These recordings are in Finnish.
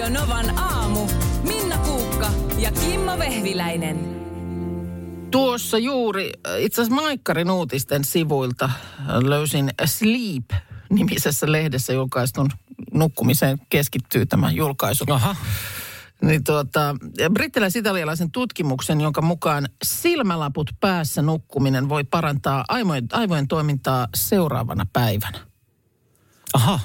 Radio Novan aamu. Minna Kuukka ja Kimmo Vehviläinen. Tuossa juuri äh, itse asiassa Maikkarin uutisten sivuilta löysin Sleep-nimisessä lehdessä julkaistun nukkumiseen keskittyy tämä julkaisu. Aha. Niin tuota, brittiläis-italialaisen tutkimuksen, jonka mukaan silmälaput päässä nukkuminen voi parantaa aivojen, aivojen toimintaa seuraavana päivänä. Aha.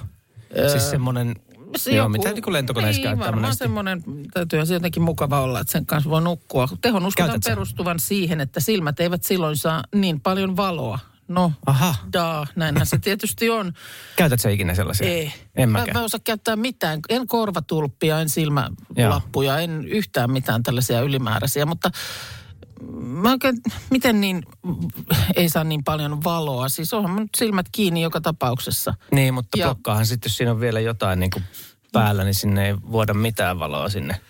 siis semmoinen, Se joo, mitä niin kuin lentokoneessa niin, käyttää varmaan semmoinen, täytyy se jotenkin mukava olla, että sen kanssa voi nukkua. Tehon uskotaan perustuvan siihen, että silmät eivät silloin saa niin paljon valoa. No, Aha. daa, näinhän se tietysti on. Käytät sä ikinä sellaisia? Ei. En mä, mä osaa käyttää mitään. En korvatulppia, en silmälappuja, en yhtään mitään tällaisia ylimääräisiä, mutta mä oikein, miten niin ei saa niin paljon valoa? Siis onhan mun nyt silmät kiinni joka tapauksessa. Niin, mutta Ja- blokkaahan sitten, jos siinä on vielä jotain niin kuin päällä, niin sinne ei vuoda mitään valoa sinne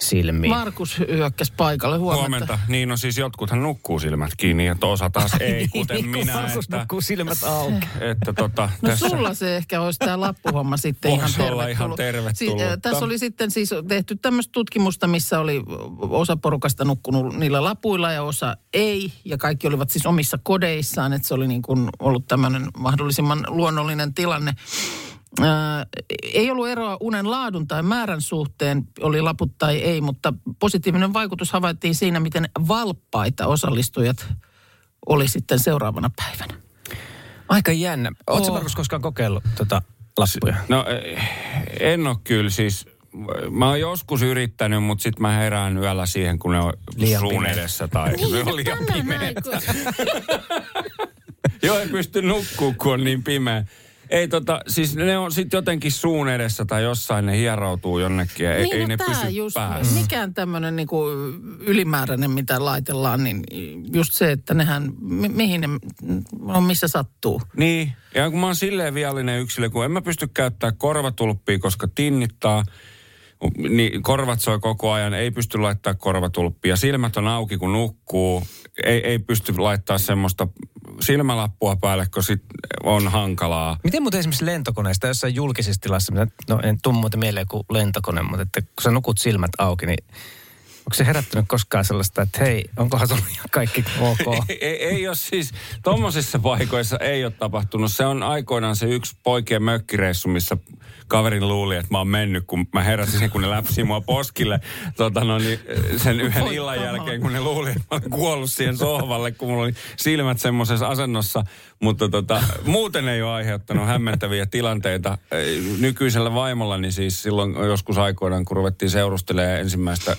silmiin. Markus hyökkäsi paikalle. Huomenta. Huomenta. Niin no siis jotkuthan nukkuu silmät kiinni ja osa taas ei, kuten Niin, minä. Markus Että, nukkuu silmät auki. että tota, No tässä, sulla se ehkä olisi tämä lappuhomma sitten ihan tervetullut. ihan tervetullutta. Si- tässä oli sitten siis tehty tämmöistä tutkimusta, missä oli osa porukasta nukkunut niillä lapuilla ja osa ei. Ja kaikki olivat siis omissa kodeissaan, että se oli niin kuin ollut tämmöinen mahdollisimman luonnollinen tilanne. Ää, ei ollut eroa unen laadun tai määrän suhteen, oli laput tai ei, mutta positiivinen vaikutus havaittiin siinä, miten valppaita osallistujat oli sitten seuraavana päivänä. Aika jännä. Oletko Oo. Markus koskaan kokeillut tota lappuja? No eh, en ole kyllä siis, mä oon joskus yrittänyt, mutta sitten mä herään yöllä siihen, kun ne on Liian suun pimeät. edessä tai ne on liian kun- Joo, ei pysty nukkuu, kun on niin pimeä. Ei tota, siis ne on sitten jotenkin suun edessä tai jossain ne hieroutuu jonnekin ja ei, niin, ei no ne pysy just, päässä. Mikään tämmöinen niinku ylimääräinen, mitä laitellaan, niin just se, että nehän, mi- mihin ne on, missä sattuu. Niin, ja kun mä oon silleen viallinen yksilö, kun en mä pysty käyttämään korvatulppia, koska tinnittaa, niin korvat soi koko ajan, ei pysty laittaa korvatulppia. Silmät on auki, kun nukkuu. Ei, ei pysty laittaa semmoista silmälappua päälle, kun sit on hankalaa. Miten muuten esimerkiksi lentokoneesta jossain julkisessa tilassa, no en tuu muuten mieleen kuin lentokone, mutta että kun sä nukut silmät auki, niin onko se herättänyt koskaan sellaista, että hei, onkohan ihan kaikki ok? Ei, ei, ei ole siis, tommosissa paikoissa ei ole tapahtunut. Se on aikoinaan se yksi poikien mökkireissu, missä kaverin luuli, että mä oon mennyt, kun mä heräsin sen, kun ne läpsi mua poskille tota no, niin, sen yhden illan jälkeen, kun ne luuli, että mä olin kuollut siihen sohvalle, kun mulla oli silmät semmoisessa asennossa. Mutta tota, muuten ei ole aiheuttanut hämmentäviä tilanteita. Ei, Nykyisellä vaimollani siis silloin joskus aikoinaan, kun ruvettiin seurustelemaan ensimmäistä,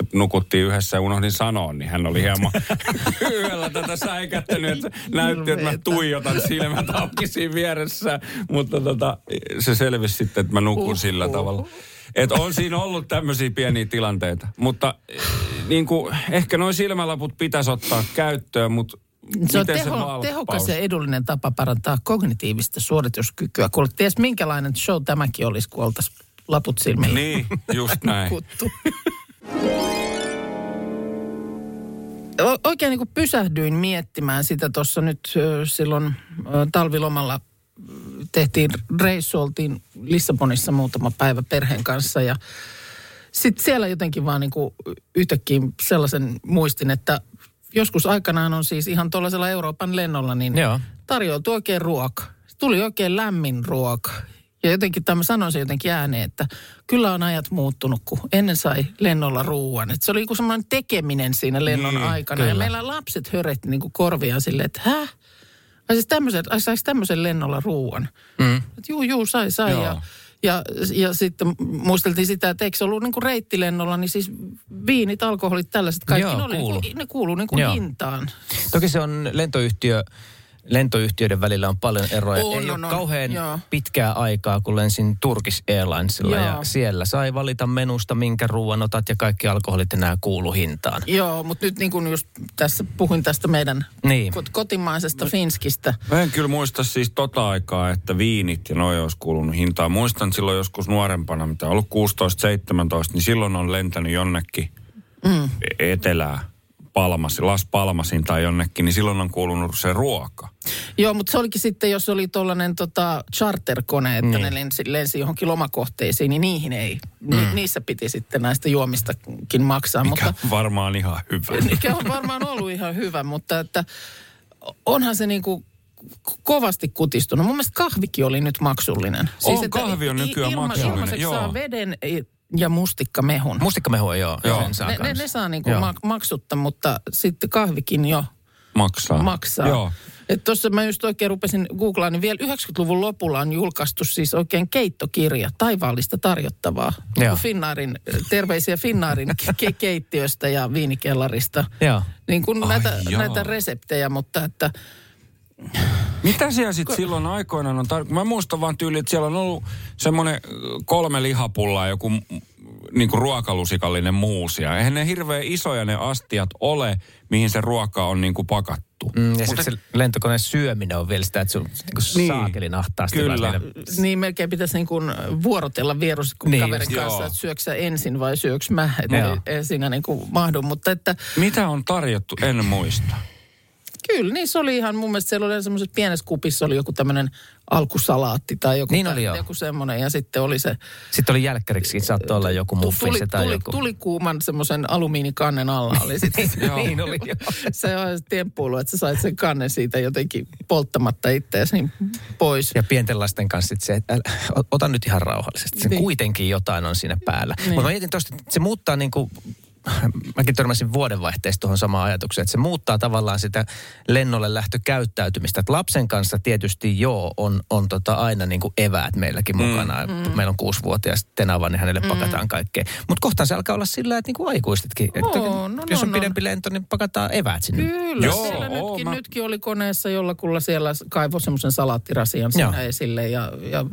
sitten nukuttiin yhdessä ja unohdin sanoa, niin hän oli hieman yöllä tätä säikättänyt, että näytti, että mä tuijotan silmät auki siinä vieressä. Mutta tota, se selvisi sitten, että mä nukun sillä tavalla. Et on siinä ollut tämmöisiä pieniä tilanteita. Mutta eh, niin kuin, ehkä noin silmälaput pitäisi ottaa käyttöön, mutta Se on teho, valppaus? tehokas ja edullinen tapa parantaa kognitiivista suorituskykyä. Kuule, ties minkälainen show tämäkin olisi, kun oltaisiin laput silmillä. Niin, just näin. Oikein niin pysähdyin miettimään sitä tuossa nyt silloin talvilomalla tehtiin reissu, oltiin Lissabonissa muutama päivä perheen kanssa ja sitten siellä jotenkin vaan niin kuin yhtäkkiä sellaisen muistin, että joskus aikanaan on siis ihan tuollaisella Euroopan lennolla, niin Joo. tarjoutui oikein ruoka. Tuli oikein lämmin ruoka. Ja jotenkin tämä sanoin se jotenkin ääneen, että kyllä on ajat muuttunut, kun ennen sai lennolla ruuan. Että se oli joku semmoinen tekeminen siinä lennon Niin, aikana. Ja kyllä. meillä lapset höretti niin kuin korviaan silleen, että häh? Ai siis tämmöisen, ai saisi tämmöisen lennolla ruuan? Mm. Et juu, juu, sai, sai. Joo. Ja, ja, ja sitten muisteltiin sitä, että eikö se ollut niin kuin reittilennolla, niin siis viinit, alkoholit, tällaiset kaikki, Joo, ne, oli, kuulu. ne kuuluu niin kuin Joo. hintaan. Toki se on lentoyhtiö, lentoyhtiöiden välillä on paljon eroja. On, Ei on, ole on. kauhean Joo. pitkää aikaa, kun lensin Turkish Airlinesilla ja Joo. siellä sai valita menusta, minkä ruoan otat ja kaikki alkoholit enää kuulu hintaan. Joo, mutta nyt niin kuin just tässä puhuin tästä meidän Niin. kot- kotimaisesta Finskistä. Mä en kyllä muista siis tota aikaa, että viinit ja noi olisi kuulunut hintaan. Muistan silloin joskus nuorempana, mitä on ollut 16-17, niin silloin on lentänyt jonnekin mm. etelää Palmasin, Las Palmasin tai jonnekin, niin silloin on kuulunut se ruoka. Joo, mutta se olikin sitten, jos oli tuollainen tota, charterkone, että Niin. ne lensi, lensi johonkin lomakohteisiin, niin niihin ei. Ni, niissä piti sitten näistä juomistakin maksaa. Mikä Mutta, on varmaan ihan hyvä. mikä on varmaan ollut ihan hyvä, mutta että onhan se niinku kovasti kutistunut. Mun mielestä kahvikin oli nyt maksullinen. On, kahvi on nykyään maksullinen, Ilmaiseksi joo. saa veden ja mustikkamehun. Mustikkamehua joo, Joo. sen saa ne, ne, ne saa niinku Joo. ma- maksutta, mutta sitten kahvikin jo Maksaa. maksaa. Joo. Että tuossa mä just oikein rupesin googlaan, niin vielä 90-luvun lopulla on julkaistu siis oikein keittokirja, taivaallista tarjottavaa. Joo. Finnaarin, terveisiä Finnaarin ke- keittiöstä ja viinikellarista. Joo. Niin kuin Ai näitä, näitä reseptejä, mutta että Mitä siellä sitten silloin aikoinaan on tar- Mä muistan vaan tyyli, että siellä on ollut semmoinen kolme lihapullaa, joku niin kuin ruokalusikallinen muusia. Eihän ne hirveän isoja ne astiat ole, mihin se ruoka on niin kuin pakattu. Mm, ja sitten se lentokoneen syöminen on vielä sitä, että sun niin Niin. niin. saakelin ahtaasti. Kyllä. vaan niin melkein pitäisi niin kuin vuorotella vierus kun Niin kaverin just, kanssa, joo. että syöksä sä ensin vai syöks mä. Että Joo. ei, ei siinä niin kuin mahdu, mutta että Mitä on tarjottu, en muista. Kyllä, niissä oli ihan, mun mielestä siellä oli semmoisessa pienessä kupissa oli joku tämmöinen alkusalaatti tai joku, Niin oli, joku semmoinen. Ja sitten oli se, Sitten oli jälkkäriksikin, saattoi olla joku tu- muffin tuli, tai tuli, joku. tuli kuuman semmoisen alumiinikannen alla oli sitten. niin oli joo. se on se temppuilu, että sä sait sen kannen siitä jotenkin polttamatta itseäsi niin pois. Ja pienten lasten kanssa sit se, että ota nyt ihan rauhallisesti. Se Niin. kuitenkin jotain on siinä päällä. Niin. Mutta mä mietin tosta, että se muuttaa niin kuin, mäkin törmäsin vuodenvaihteessa tuohon samaan ajatukseen, että se muuttaa tavallaan sitä lennolle lähtökäyttäytymistä. Että lapsen kanssa tietysti joo, on, on tota aina niin kuin eväät meilläkin Mm. mukana. Mm. Meillä on kuusivuotias tenava, niin hänelle pakataan kaikkea. Mutta kohtaan se alkaa olla sillä, että niin kuin aikuisetkin. Että Oo, no, jos no, on no. pidempi lento, niin pakataan eväät sinne. Kyllä, Joo, siellä oo, nytkin, mä- nytkin oli koneessa jollakulla siellä kaivoi semmoisen salaattirasian Joo. siinä esille ja, ja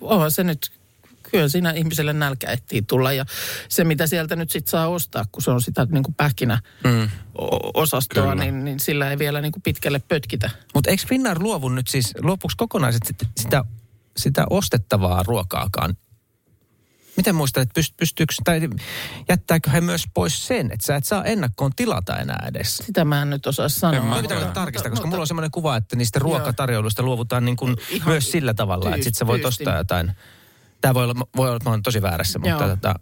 onhan se nyt, kyllä siinä ihmiselle nälkä ehtii tulla ja se mitä sieltä nyt sit saa ostaa, kun se on sitä niin kuin pähkinä Mm. niin, niin sillä ei vielä niin kuin pitkälle pötkitä. Mutta eikö Finnair luovu nyt siis, luopuuko kokonaiset sit, sitä, sitä ostettavaa ruokaakaan? Miten muistat, että pyst, pystyykö, tai jättääkö he myös pois sen, että sä et saa ennakkoon tilata enää edes? Sitä mä en nyt osaa sanoa. En mä pitää Mutta- mennä tarkistaa, mutta- koska mulla on semmoinen kuva, että niistä ruokatarjoiluista luovutaan niin kuin Ihan myös sillä tavalla, että sit sä voit ostaa jotain. Tämä voi olla, voi olla, että mä oon tosi väärässä, mutta Joo. tota,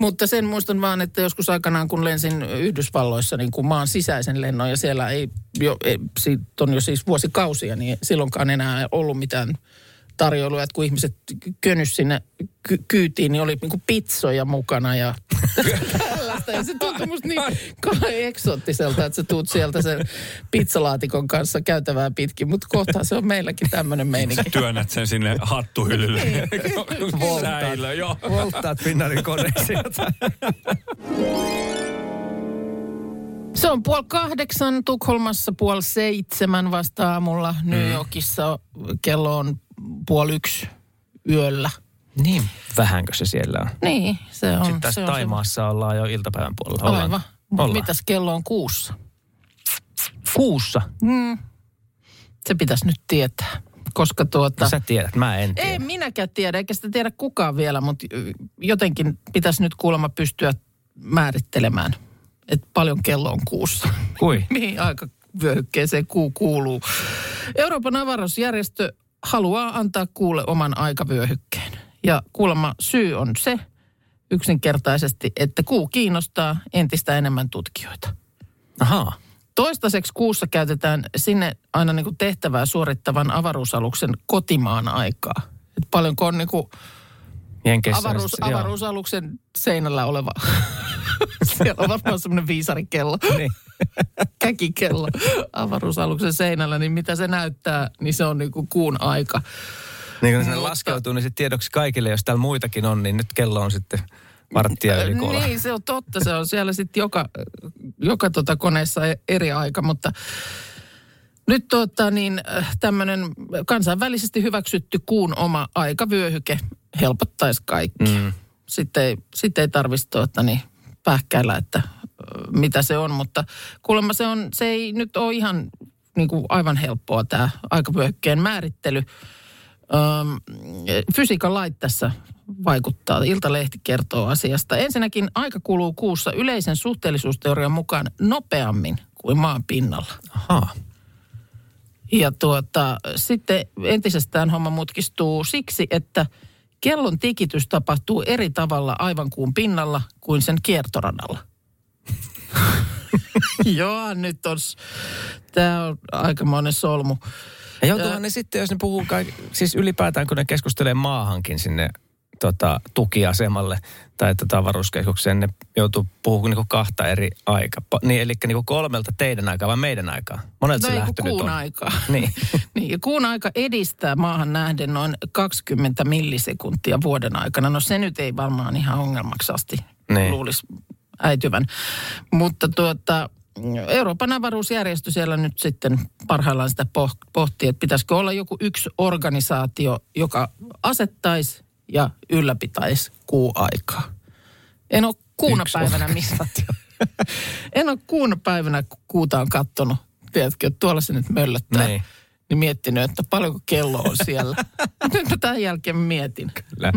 Mutta sen muistan vaan, että joskus aikanaan kun lensin Yhdysvalloissa niin kuin maan sisäisen lennon ja siellä ei, jo, ei siitä on jo siis vuosikausia, niin silloinkaan enää ollut mitään tarjoilua, että kun ihmiset könys sinne ky- kyytiin, niin oli niin kuin pizzoja mukana ja tällaista. Ja se tuntui musta niin eksoottiselta, että sä tuut sieltä sen pizzalaatikon kanssa käytävää pitkin, mutta kohta se on meilläkin tämmöinen meininki. Työnnät sen sinne hattuhyllylle. Säilö, joo. volttaat Finnairin koneisiin. Se on puoli kahdeksan, Tukholmassa puoli seitsemän vasta aamulla. New Yorkissa kello on puoli yksi yöllä. Niin vähänkö se siellä on? Niin, se on. Sitten tässä se on Taimaassa ollaan jo iltapäivän puolella. Se, Ollaan. aivan. Ollaan. Mitäs kello on kuussa? Kuussa? Se pitäisi nyt tietää. Koska tuota... No sä tiedät, mä en tiedä. Ei minäkään tiedä, eikä sitä tiedä kukaan vielä, mutta jotenkin pitäisi nyt kuulemma pystyä määrittelemään, että paljon kello on kuussa. Kui? Mihin aikavyöhykkeeseen kuu kuuluu. Euroopan avaruusjärjestö haluaa antaa kuulle oman aikavyöhykkeen. Ja kuulemma syy on se yksinkertaisesti, että kuu kiinnostaa entistä enemmän tutkijoita. Ahaa. Toistaiseksi kuussa käytetään sinne aina niin kuin tehtävää suorittavan avaruusaluksen kotimaan aikaa. Et paljonko on niin kuin Jenkeissä avaruus, avaruusaluksen seinällä oleva. Siellä on varmaan semmoinen viisarikello, Niin. käkikello avaruusaluksen seinällä, niin mitä se näyttää, niin se on niin kuin kuun aika. Niin kun Mutta- laskeutuu, niin sitten tiedoksi kaikille, jos täällä muitakin on, niin nyt kello on sitten varttia yli kolme. Niin, se on totta. Se on siellä sitten joka, joka tota koneessa eri aika, mutta nyt tuota, niin, tämmöinen kansainvälisesti hyväksytty kuun oma aikavyöhyke helpottaisi kaikki. Mm. Sitten ei, sit ei tarvitsisi tuota, niin, pähkäillä, että ö, mitä se on, mutta kuulemma se, on, se ei nyt ole ihan niin kuin aivan helppoa tämä aikavyöhykkeen määrittely. Öm, fysiikan lait tässä vaikuttaa. Iltalehti kertoo asiasta. Ensinnäkin aika kuluu kuussa yleisen suhteellisuusteorian mukaan nopeammin kuin maan pinnalla. Ahaa. Ja tuota, sitten entisestään homma mutkistuu siksi, että kellon tikitys tapahtuu eri tavalla aivan kuun pinnalla kuin sen kiertoradalla. Joo, nyt on, tämä on aikamoinen solmu. Ja joutuuhan ne sitten, jos ne puhuu, kaik- siis ylipäätään kun ne keskustelee maahankin sinne tota, tukiasemalle tai tota, avaruuskeskukseen, ne joutuu puhumaan niinku kahta eri aikaa. Niin, eli niinku kolmelta teidän aikaa vai meidän aikaa? Monelta No se lähtö nyt kuun on. aikaa. Niin. niin, ja kuun aika edistää maahan nähden noin 20 millisekuntia vuoden aikana. No se nyt ei varmaan ihan ongelmaksi asti Niin. luulisi äityvän. Mutta tuota, Euroopan avaruusjärjestö siellä nyt sitten parhaillaan sitä poh- pohtii, että pitäisikö olla joku yksi organisaatio, joka asettaisi ja ylläpitäisi kuuaikaa. En ole kuuna Yksi päivänä missä. en ole kuuna päivänä, kun kuuta on kattonut. Tiedätkö, että tuolla se nyt möllöttää. Niin. Niin miettinyt, että paljonko kello on siellä. nyt mä tämän jälkeen mietin. Kyllä.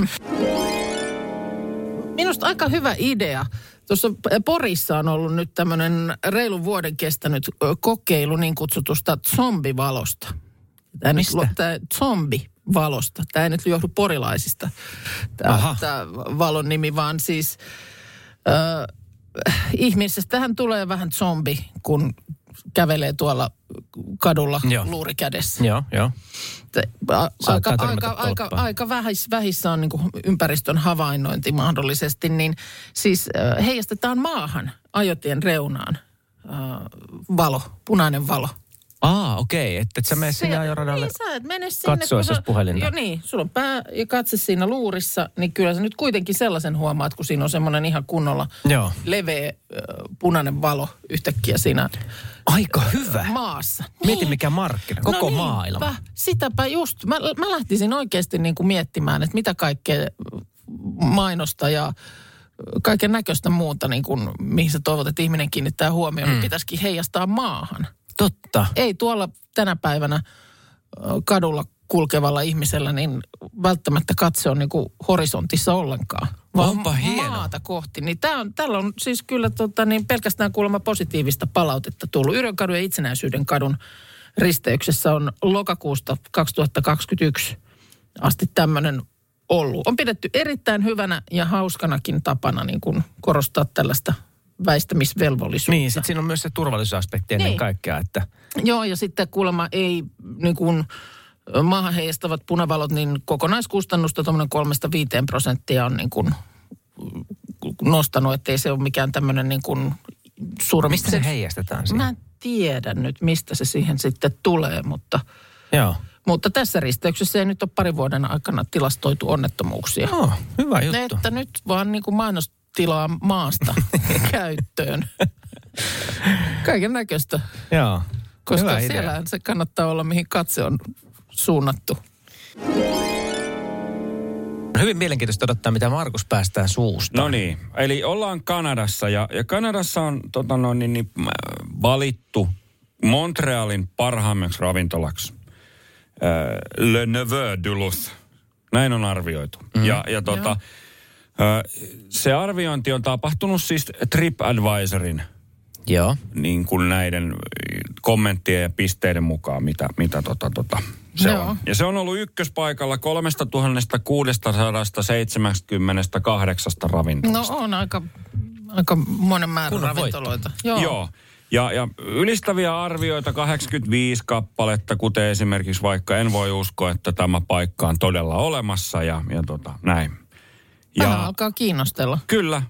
Minusta aika hyvä idea. Tuossa Porissa on ollut nyt tämmöinen reilun vuoden kestänyt kokeilu niin kutsutusta zombivalosta. Tämä Mistä? Nyt, tämä zombivalosta. Tämä ei nyt johdu porilaisista, tämä, Aha. tämä valon nimi, vaan siis äh, ihmisestähän tulee vähän zombi, kun kävelee tuolla kadulla Joo. luuri kädessä. Joo, joo. Aika, aika, aika, tolppaan. aika vähissä, vähissä on niin ympäristön havainnointi mahdollisesti, niin siis heijastetaan maahan ajotien reunaan valo, punainen valo. Aa, okei. Okay. Että et sä mene sinne ajoradalle. Niin sä et mene sinne. katsoessa kun sä- puhelinta. Jo niin, sulla on pää ja katse siinä luurissa, niin kyllä sä nyt kuitenkin sellaisen huomaat, kun siinä on semmoinen ihan kunnolla Joo. leveä äh, punainen valo yhtäkkiä siinä Aika hyvä. maassa. Mieti Niin. mikä markkina, koko no maailma. Niinpä, sitäpä just. Mä, mä lähtisin oikeasti niin kuin miettimään, että mitä kaikkea mainosta ja kaiken näköistä muuta, niin kuin, mihin sä toivot, että ihminen kiinnittää huomioon, mm. niin pitäisikin heijastaa maahan. Totta. Ei tuolla tänä päivänä kadulla kulkevalla ihmisellä, niin välttämättä katse on niin kuin horisontissa ollenkaan. Vaan Onpa hieno. maata kohti. Niin tää on, täällä on siis kyllä tota, niin pelkästään kuulemma positiivista palautetta tullut. Yrjönkadun ja itsenäisyyden kadun risteyksessä on lokakuusta 2021 asti tämmöinen ollut. On pidetty erittäin hyvänä ja hauskanakin tapana niin kuin korostaa tällaista väistämisvelvollisuutta. Niin, sitten siinä on myös se turvallisuusaspekti ennen Niin. kaikkea, että Joo, ja sitten kuulemma ei niin kuin maahan heijastavat punavalot, niin kokonaiskustannusta tuommoinen kolmesta viiteen prosenttia on niin kuin nostanut, ettei se ole mikään tämmöinen niin kuin suurempi. mistä se heijastetaan siihen? Mä en tiedä nyt, mistä se siihen sitten tulee, mutta, Joo. mutta tässä risteyksessä ei nyt ole parin vuoden aikana tilastoitu onnettomuuksia. Joo, hyvä juttu. Että nyt vaan niin kuin mainostilaa maasta käyttöön. Kaiken näköistä. Joo. Koska Hyvä idea. siellä se kannattaa olla, mihin katse on suunnattu. Hyvin mielenkiintoista odottaa, mitä Markus päästää suusta. No niin, eli ollaan Kanadassa ja, ja Kanadassa on tota noin, niin, niin, äh, valittu Montrealin parhaimmaksi ravintolaksi äh, Le Neveu du Luth. Näin on arvioitu. Mm. Ja, ja tota, äh, se arviointi on tapahtunut siis TripAdvisorin Joo. niin kuin näiden kommenttien ja pisteiden mukaan, mitä, mitä tota, tota, se Joo. on. Ja se on ollut ykköspaikalla 3678 No ravintolasta. on aika, aika monen määrä Kunnon ravintoloita. Joo. Joo. Ja, ja ylistäviä arvioita 85 kappaletta, kuten esimerkiksi vaikka en voi uskoa, että tämä paikka on todella olemassa ja, ja tota, näin. Vähän alkaa kiinnostella. Kyllä.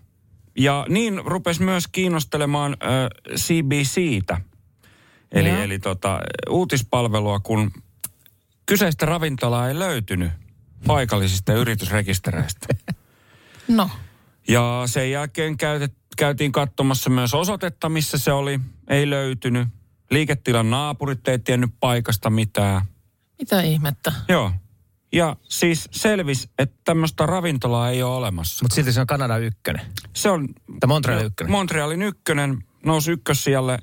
Ja niin rupesi myös kiinnostelemaan ö, CBCtä, eli, Joo. eli tota, uutispalvelua, kun kyseistä ravintolaa ei löytynyt paikallisista yritysrekistereistä. No, Ja sen jälkeen käytet, käytiin katsomassa myös osoitetta, missä se oli. Ei löytynyt. Liiketilan naapurit ei tiennyt paikasta mitään. mitä ihmettä. Joo. Ja siis selvisi, että tämmöistä ravintolaa ei ole olemassa. Mutta silti se on Kanada ykkönen. Se on Tai Montreal ykkönen. Montrealin ykkönen nousi ykkössijalle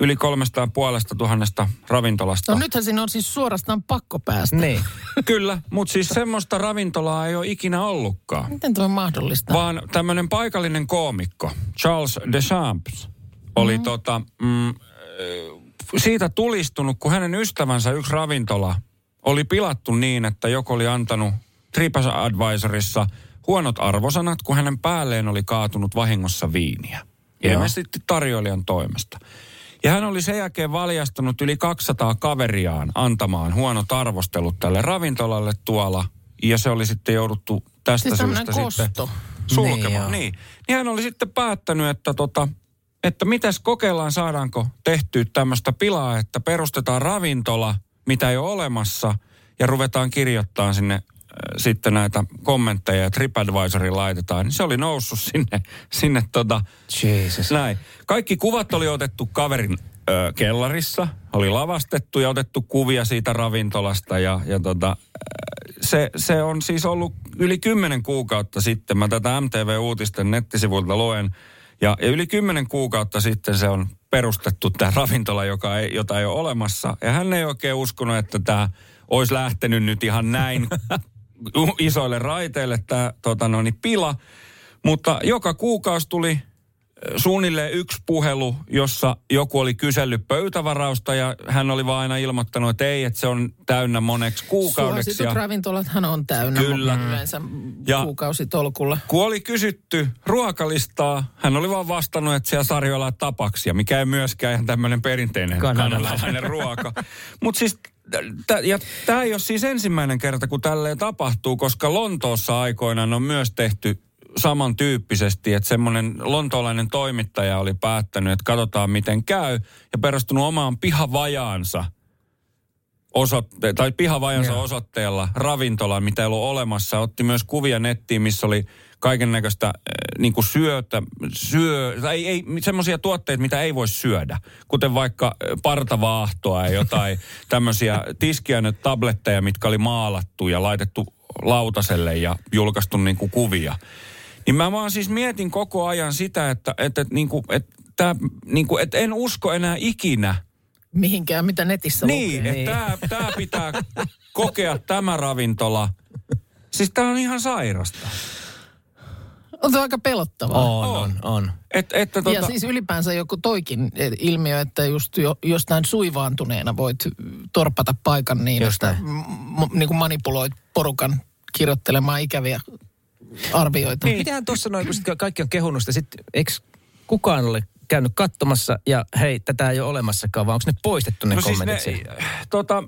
yli kolmesta ja puolesta tuhannesta ravintolasta. No nythän siinä on siis suorastaan pakko päästä. Niin. Kyllä, mutta siis semmoista ravintolaa ei ole ikinä ollutkaan. Miten tuo on mahdollista? Vaan tämmöinen paikallinen koomikko, Charles Deschamps, oli mm. tota, mm, siitä tulistunut, kun hänen ystävänsä yksi ravintola oli pilattu niin, että joku oli antanut TripAdvisorissa huonot arvosanat, kun hänen päälleen oli kaatunut vahingossa viiniä. Ilmeisesti tarjoilijan toimesta. Ja hän oli sen jälkeen valjastanut yli 200 kaveriaan antamaan huonot arvostelut tälle ravintolalle tuolla. Ja se oli sitten jouduttu tästä Siis syystä sitten kosto. sulkemaan. Niin, Niin, niin hän oli sitten päättänyt, että tota, että mitäs kokeillaan, saadaanko tehtyä tämmöistä pilaa, että perustetaan ravintola, mitä ei ole olemassa, ja ruvetaan kirjoittaa sinne äh, sitten näitä kommentteja ja TripAdvisorin laitetaan. Niin se oli noussut sinne, sinne tota, Jesus. näin. Kaikki kuvat oli otettu kaverin ö, kellarissa, oli lavastettu ja otettu kuvia siitä ravintolasta ja, ja tota, se, se on siis ollut yli kymmenen kuukautta sitten, mä tätä MTV-uutisten nettisivuilta luen, ja, ja yli kymmenen kuukautta sitten se on perustettu tämä ravintola, joka ei, jota ei ole olemassa. Ja hän ei oikein uskonut, että tämä olisi lähtenyt nyt ihan näin isoille raiteille tämä tota no, niin pila. Mutta joka kuukausi tuli suunnilleen yksi puhelu, jossa joku oli kysellyt pöytävarausta ja hän oli vaan aina ilmoittanut, että ei, että se on täynnä moneksi kuukaudeksi. Suositut Ja ravintolathan on täynnä Kyllä. yleensä Ja- kuukausitolkulla. kun oli kysytty ruokalistaa, hän oli vaan vastannut, että siellä sarjoilla on tapaksia, mikä ei myöskään ihan tämmöinen perinteinen Kanadalainen. kanadalainen ruoka. Mutta siis, ja tämä ei ole siis ensimmäinen kerta, kun tälleen tapahtuu, koska Lontoossa aikoinaan on myös tehty samantyyppisesti, että semmoinen lontoolainen toimittaja oli päättänyt, että katsotaan miten käy, ja perustunut omaan pihavajaansa osoitte- tai pihavajansa Joo. osoitteella ravintolan, mitä ei ollut olemassa. Otti myös kuvia nettiin, missä oli kaiken näköistä niin kuin syötä, syö, tai ei, ei semmoisia tuotteita, mitä ei voi syödä. Kuten vaikka eh, partavaahtoa ja jotain tämmöisiä tiskiaineet tabletteja, mitkä oli maalattu ja laitettu lautaselle ja julkaistu niin kuin kuvia. Niin mä vaan siis mietin koko ajan sitä, että, että, että, niin kuin, että, tää, niin kuin, että en usko enää ikinä, Mihinkään, mitä netissä niin, lukee. että tämä, tämä pitää kokea tämä ravintola. Siis tämä on ihan sairasta. On se aika pelottavaa. On, on, on. Et, että tota, Ja siis ylipäänsä joku toikin ilmiö, että just jo, jostain suivaantuneena voit torpata paikan niin, Just että näin. m- niin kuin manipuloit porukan kirjoittelemaan ikäviä arvioita. Niin. Mitähän tuossa noin, kun sit kaikki on kehunut sitä, sit, eikö kukaan ole käynyt katsomassa ja hei, tätä ei ole olemassakaan, vaan onko ne poistettu ne no siis kommentit ne, sieltä? tota,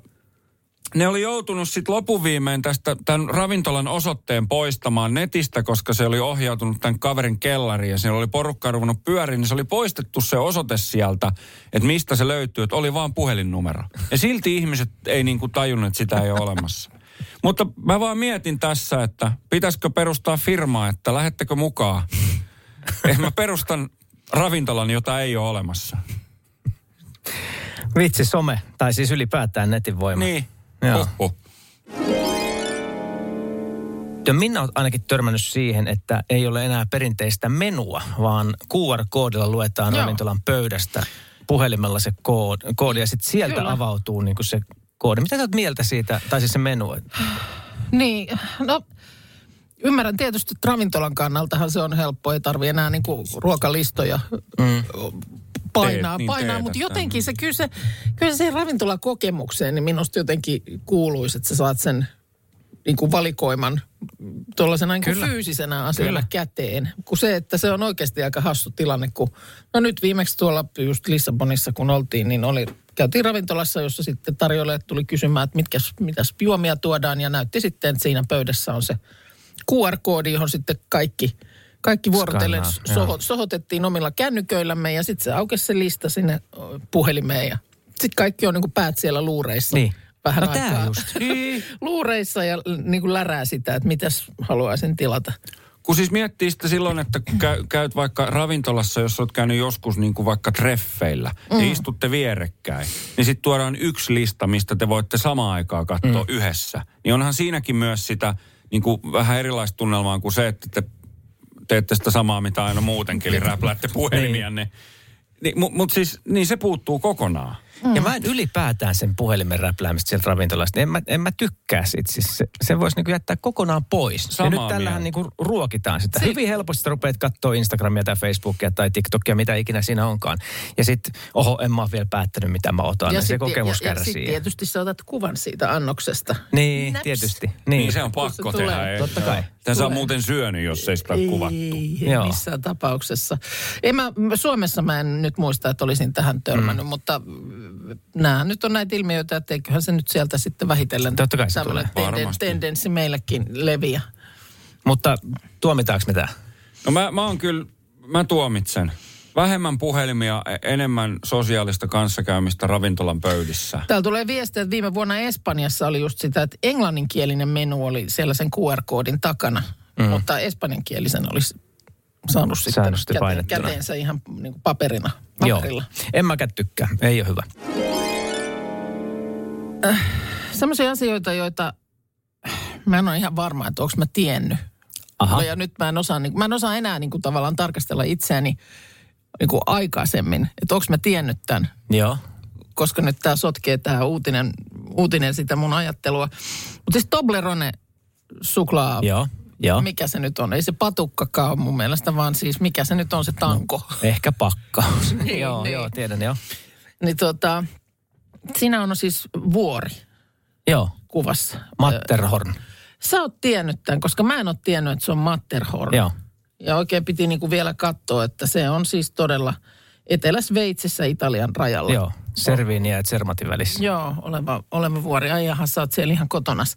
ne oli joutunut sitten lopuviimein tästä tämän ravintolan osoitteen poistamaan netistä, koska se oli ohjautunut tämän kaverin kellariin ja siellä oli porukka ruvennut pyöriin, niin se oli poistettu se osoite sieltä, että mistä se löytyy, että oli vaan puhelinnumero. Ja silti ihmiset ei niinku tajunnut, että sitä ei ole olemassa. Mutta mä vaan mietin tässä, että pitäisikö perustaa firmaa, että lähettekö mukaan? Eh, mä perustan ravintolan, jota ei ole olemassa. Vitsi, some, tai siis ylipäätään netin voima. Niin. Joo. Ja minä olen ainakin törmännyt siihen, että ei ole enää perinteistä menua, vaan QR-koodilla luetaan Joo. ravintolan pöydästä puhelimella se koodi, koodi ja sitten sieltä Kyllä. avautuu niin kuin se koodi. Mitä sä oot mieltä siitä, tai siis se menu? Niin, no ymmärrän tietysti, että ravintolan kannaltahan se on helppo, ei tarvi enää niinku ruokalistoja mm. painaa, Teet, niin painaa teetä mutta jotenkin se kyllä, se kyllä se siihen ravintolakokemukseen, niin minusta jotenkin kuuluisi, että sä saat sen niin kuin valikoiman tuollaisena niin kuin Kyllä. fyysisenä asiana Kyllä. käteen. Kun se, että se on oikeasti aika hassu tilanne, kun no nyt viimeksi tuolla just Lissabonissa kun oltiin, niin oli, käytiin ravintolassa, jossa sitten tarjoilijat tuli kysymään, että mitkä, mitäs juomia tuodaan ja näytti sitten, että siinä pöydässä on se QR-koodi, johon sitten kaikki, kaikki vuorotellen soho, sohotettiin omilla kännyköillämme ja sitten se aukesi se lista sinne puhelimeen ja sitten kaikki on niin kuin päät siellä luureissa. Niin. Vähän No aikaa. just. Niin. Luureissa ja niin kuin lärää sitä, että mitäs haluaisin tilata. Kun siis miettii sitä silloin, että käy, käyt vaikka ravintolassa, jos olet käynyt joskus niin kuin vaikka treffeillä, mm. ja istutte vierekkäin, niin sitten tuodaan yksi lista, mistä te voitte samaan aikaan katsoa mm. yhdessä. Niin onhan siinäkin myös sitä niin kuin vähän erilaista tunnelmaa kuin se, että te teette sitä samaa, mitä aina muutenkin, eli räpläätte puhelimianne. Niin, Mutta mut siis, niin se puuttuu kokonaan. Mm. Ja mä en ylipäätään sen puhelimen räpläämistä sieltä ravintolasta. En mä, en mä tykkää siitä. Siis se, se voisi niinku jättää kokonaan pois. Samaa ja nyt tällähän niinku ruokitaan sitä. Si- Hyvin helposti sä rupeat katsoa Instagramia tai Facebookia tai TikTokia, mitä ikinä siinä onkaan. Ja sitten, oho, en mä ole vielä päättänyt, mitä mä otan. Ja, se sit- kokemus ja, ja kärsii. sit tietysti sä otat kuvan siitä annoksesta. niin, Näps. tietysti. Niin, Niin, se on pakko se tehdä. tulee. ei- Totta kai. Tässä on muuten syönyt, jos ei sitä ole kuvattu. Ei, Joo. ei missään tapauksessa. Ei mä, Suomessa mä en nyt muista, että olisin tähän törmännyt, mm. mutta nämä nyt on näitä ilmiöitä, että eiköhän se nyt sieltä sitten vähitellen Totta kai se tulee. tenden, tendenssi meillekin leviä. Mutta tuomitaanko me tää? No mä, mä oon kyllä, mä tuomitsen. Vähemmän puhelimia, e- enemmän sosiaalista kanssakäymistä ravintolan pöydissä. Täällä tulee viestiä, että viime vuonna Espanjassa oli just sitä, että englanninkielinen menu oli siellä sen QR-koodin takana, mm. mutta espanjankielisen olisi saanut sitten käteensä ihan niin kuin paperina, Joo. En mäkään tykkää. Ei ole hyvä. Sellaisia asioita, joita mä en ole ihan varma, että onko mä tiennyt. Aha. Ja nyt mä en osaa, niin, mä en osaa enää niin kuin tavallaan tarkastella itseäni niin kuin aikaisemmin, että onko mä tiennyt tämän, Joo. koska nyt tämä sotkee tämä uutinen, uutinen sitä mun ajattelua. Mutta siis Toblerone suklaa, Joo. Joo. mikä se nyt on? Ei se patukkakaan ole mun mielestä, vaan siis mikä se nyt on se tanko. Ehkä pakkaus. Niin, joo, niin. joo, tiedän joo. Niin tota, siinä on siis vuori Joo, kuvassa. Matterhorn. Sä oot tiennyt tämän, koska mä en ole tiennyt, että se on Matterhorn. Joo. Ja oikein piti niinku vielä katsoa, että se on siis todella Etelä-Sveitsissä Italian rajalla. Joo, Servini ja Zermatin välissä. Joo, oleva, oleva vuori. Ai jaha, sä oot siellä ihan kotonas.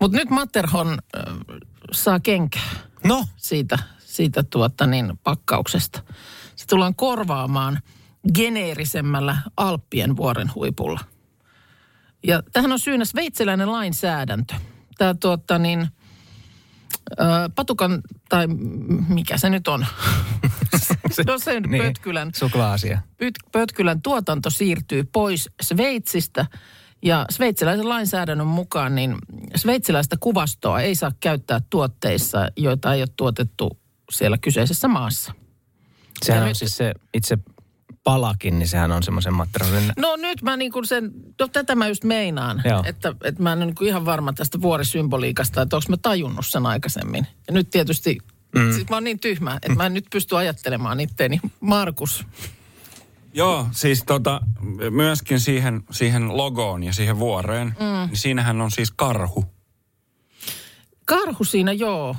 Mutta nyt Matterhorn äh, saa kenkää No, siitä, siitä tuota niin, pakkauksesta. Se tullaan korvaamaan geneerisemmällä Alppien vuoren huipulla. Ja tähän on syynä sveitsiläinen lainsäädäntö. Tämä tuota niin, ö, patukan, tai mikä se nyt on? no sen niin. Pötkylän. Pyt- Pötkylän tuotanto siirtyy pois Sveitsistä. Ja sveitsiläisen lainsäädännön mukaan niin sveitsiläistä kuvastoa ei saa käyttää tuotteissa, joita ei ole tuotettu siellä kyseisessä maassa. Sehän Ja on nyt- siis se itse palakin, niin sehän on semmoisen Matterhornin. No nyt mä niin kuin sen, no tätä mä just meinaan, Joo. että, että mä en ole niin ihan varma tästä vuorisymboliikasta, että onko mä tajunnut sen aikaisemmin. Ja nyt tietysti, mm. siis mä oon niin tyhmä, että mä en nyt pysty ajattelemaan itteeni. Markus, Joo, siis tota, myöskin siihen, siihen logoon ja siihen vuoreen, mm. niin siinähän on siis karhu. karhu siinä joo,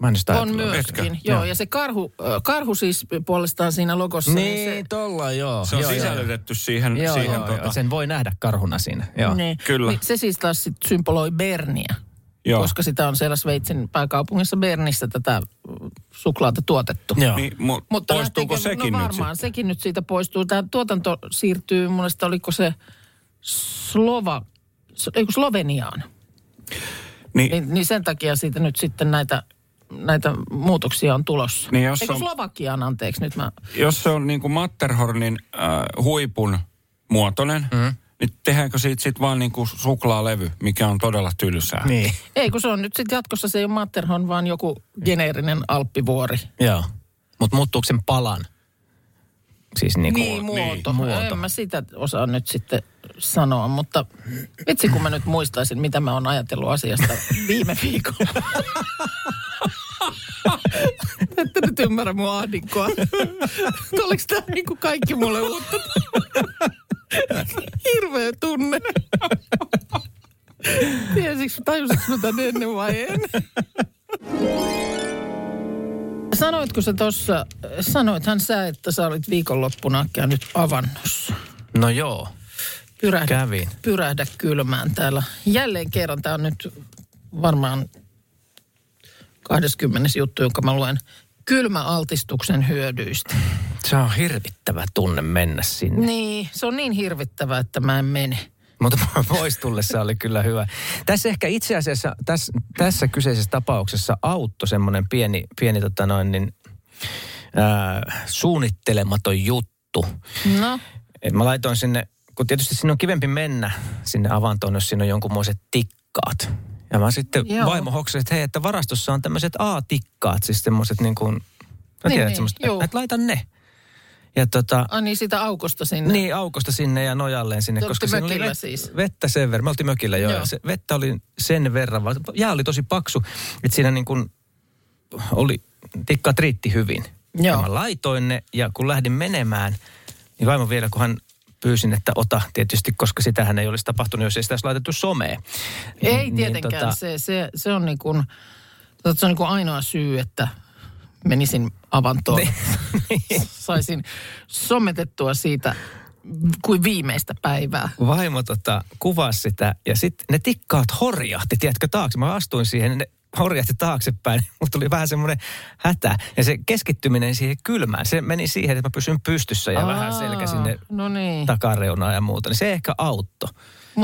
Mä en sitä on myöskin. Etkö? Joo, Joo. ja se karhu, karhu siis puolestaan siinä logossa. Niin, se, tolla joo. Se on joo, sisällytetty siihen, Joo, siihen joo, tota, joo, sen voi nähdä karhuna siinä. Joo. niin, Kyllä. Niin, se siis taas sit symboloi Berniä. Joo. Koska sitä on siellä Sveitsin pääkaupungissa Bernissä tätä suklaata tuotettu. Joo. Niin, mu, Mutta poistuuko lähteekö- sekin no nyt varmaan sitten? sekin nyt siitä poistuu. Tämä tuotanto siirtyy, mun mielestä oliko se Slova, eikö Sloveniaan. Niin, Niin, niin sen takia siitä nyt sitten näitä, näitä muutoksia on tulossa. Niin jos Eikö on- Slovakiaan, anteeksi, nyt mä... jos se on niin kuin Matterhornin äh, huipun muotoinen, mm. Niin tehdäänkö siitä sitten vaan niin kuin suklaalevy, mikä on todella tylsää? Niin. Ei, kun se on nyt sitten jatkossa, se ei ole Matterhorn, vaan joku geneerinen alppivuori. Joo. Mutta muuttuuko sen palan? Siis niinku, Niin, muoto. muoto. En mä sitä osaa nyt sitten sanoa, mutta vitsi kun mä nyt muistaisin, mitä mä oon ajatellut asiasta viime viikolla. Ette nyt ymmärrä mun ahdinkoa. Oliko tämä niin kuin kaikki mulle uutta? Hirveä tunne. Tiesikö, tajusinko mä tän ennen vai en? Sanoitko sä tuossa, sanoithan sä, että sä olit viikonloppuna käynyt avannossa. No joo. Pyrähdä, Kävin. pyrähdä kylmään täällä. Jälleen kerran, tämä on nyt varmaan 20. juttu, jonka mä luen kylmäaltistuksen hyödyistä. Se on hirvittävä tunne mennä sinne. Niin, se on niin hirvittävää, että mä en mene. Mutta pois tullessa oli kyllä hyvä. Tässä ehkä itse asiassa tässä, tässä kyseisessä tapauksessa auttoi semmoinen pieni, pieni tota noin, niin, ää, suunnittelematon juttu. No, Et mä laitoin sinne, kun tietysti sinne on kivempi mennä sinne avantoon, jos siinä on jonkunmoiset tikkaat. Ja mä sitten Joo. Vaimo hoksasin, että hei, että varastossa on tämmöiset A-tikkaat, siis semmoiset niin kuin, sä Niin, tiedät niin, semmoista, juu. että laita ne. Ja tota, Ai niin, siitä aukosta sinne. niin aukosta sinne ja nojalleen sinne. Te koska oli mökillä vet- siis? vettä sen verran. Me oltiin mökillä jo. Joo. Ja se vettä oli sen verran, vaan jää oli tosi paksu, että siinä niin kuin oli, tikkaat riitti hyvin. Joo. Ja mä laitoin ne ja kun lähdin menemään, niin vaimo vielä, kun hän pyysin, että ota tietysti, koska sitähän ei olisi tapahtunut, jos ei sitä olisi laitettu someen. Ei Niin, tietenkään. tota- Se, se, se on niin kuin, se on niin kuin ainoa syy, että menisin avantoon. Niin. Saisin sometettua siitä kuin viimeistä päivää. vaimo tota, kuvasi sitä ja sitten ne tikkaat horjahti, tiedätkö, taakse. Mä astuin siihen, ne horjahti taaksepäin. Mutta tuli vähän semmoinen hätä. Ja se keskittyminen siihen kylmään, se meni siihen, että mä pysyn pystyssä ja vähän selkä sinne No niin. takareunaan ja muuta. Niin se ehkä auttoi.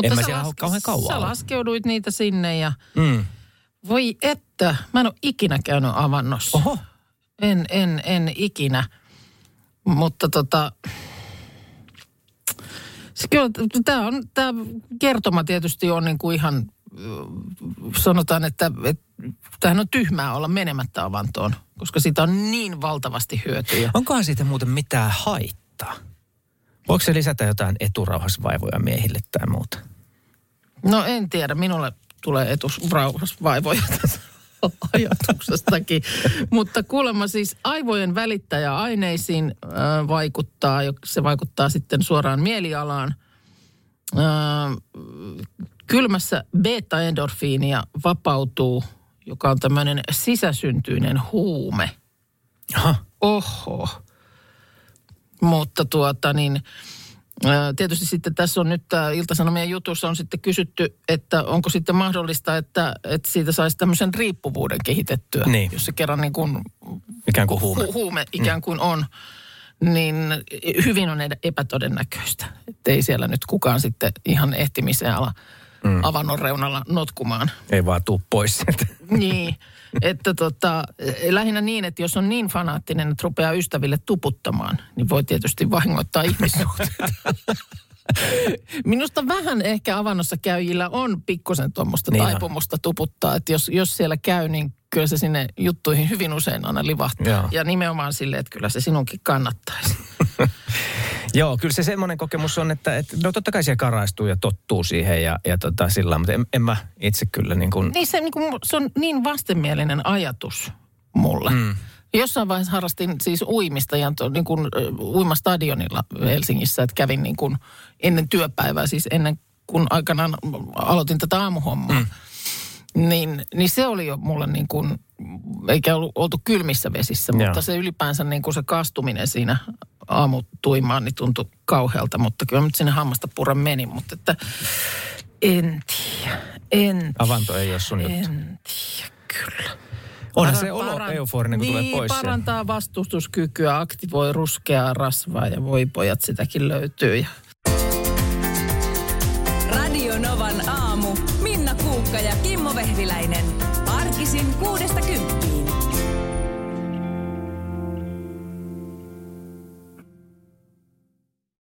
en mä sä siellä laske- kauhean kauan Sä laskeuduit niitä sinne ja Mm. voi että, mä en ole ikinä käynyt avannossa. Oho. En, en, en ikinä. Mutta tota, se kyllä, tämä on, tämä kertoma tietysti on niin kuin ihan, sanotaan, että, että tämähän on tyhmää olla menemättä avantoon, koska siitä on niin valtavasti hyötyjä. Onkohan siitä muuten mitään haittaa? Voiko se lisätä jotain eturauhasvaivoja miehille tai muuta? No en tiedä, minulle tulee etusrauhasvaivoja tästä ajatuksestakin. Mutta kuulemma siis aivojen välittäjäaineisiin vaikuttaa, se vaikuttaa sitten suoraan mielialaan. Äh, kylmässä beta-endorfiinia vapautuu, joka on tämmöinen sisäsyntyinen huume. Aha. Oho. Mutta tuota niin, ää, tietysti sitten tässä on nyt tämä Ilta-Sanomien jutussa on sitten kysytty, että onko sitten mahdollista, että, että siitä saisi tämmöisen riippuvuuden kehitettyä. Niin. Jos se kerran niin kuin Ikään kuin huume. hu- huume ikään kuin on, niin hyvin on epätodennäköistä. Että ei siellä nyt kukaan sitten ihan ehtimiseen ala mm. avannon reunalla notkumaan. Ei vaan tuu pois sieltä. Niin, että tota, lähinnä niin, että jos on niin fanaattinen, että rupeaa ystäville tuputtamaan, niin voi tietysti vahingoittaa ihmissuhteita. Minusta vähän ehkä avannossa käyjillä on pikkusen tuommoista Niin taipumusta tuputtaa, että jos, jos siellä käy, niin kyllä se sinne juttuihin hyvin usein aina livahtaa. Joo. Ja nimenomaan sille, että kyllä se sinunkin kannattaisi. Joo, kyllä se semmoinen kokemus on, että, että no totta kai siellä karaistuu ja tottuu siihen ja, ja tota, sillä mutta en, en mä itse kyllä niin kuin, Niin se, niin kuin, se on niin vastenmielinen ajatus mulle. Mm. Jossain vaiheessa harrastin siis uimista ja niin kuin, uimastadionilla Helsingissä, että kävin niin kuin ennen työpäivää, siis ennen kuin aikanaan aloitin tätä aamuhommaa. Mm. Niin, niin se oli jo mulle niin kuin, eikä ollut, oltu kylmissä vesissä, Joo. mutta se ylipäänsä niin kuin se kastuminen siinä aamutuimaan niin tuntui kauhealta, mutta kyllä nyt sinne hammasta purra meni, mutta että en tiedä, en avanto ei ole sun juttu. en tiedä, kyllä. Onhan Paran- se olo paran- euforinen, kun tulee niin, pois sieltä. parantaa vastustuskykyä, aktivoi ruskeaa rasvaa ja voi pojat sitäkin löytyy. Ja Radio Novan Vehviläinen. Arkisin kuudesta.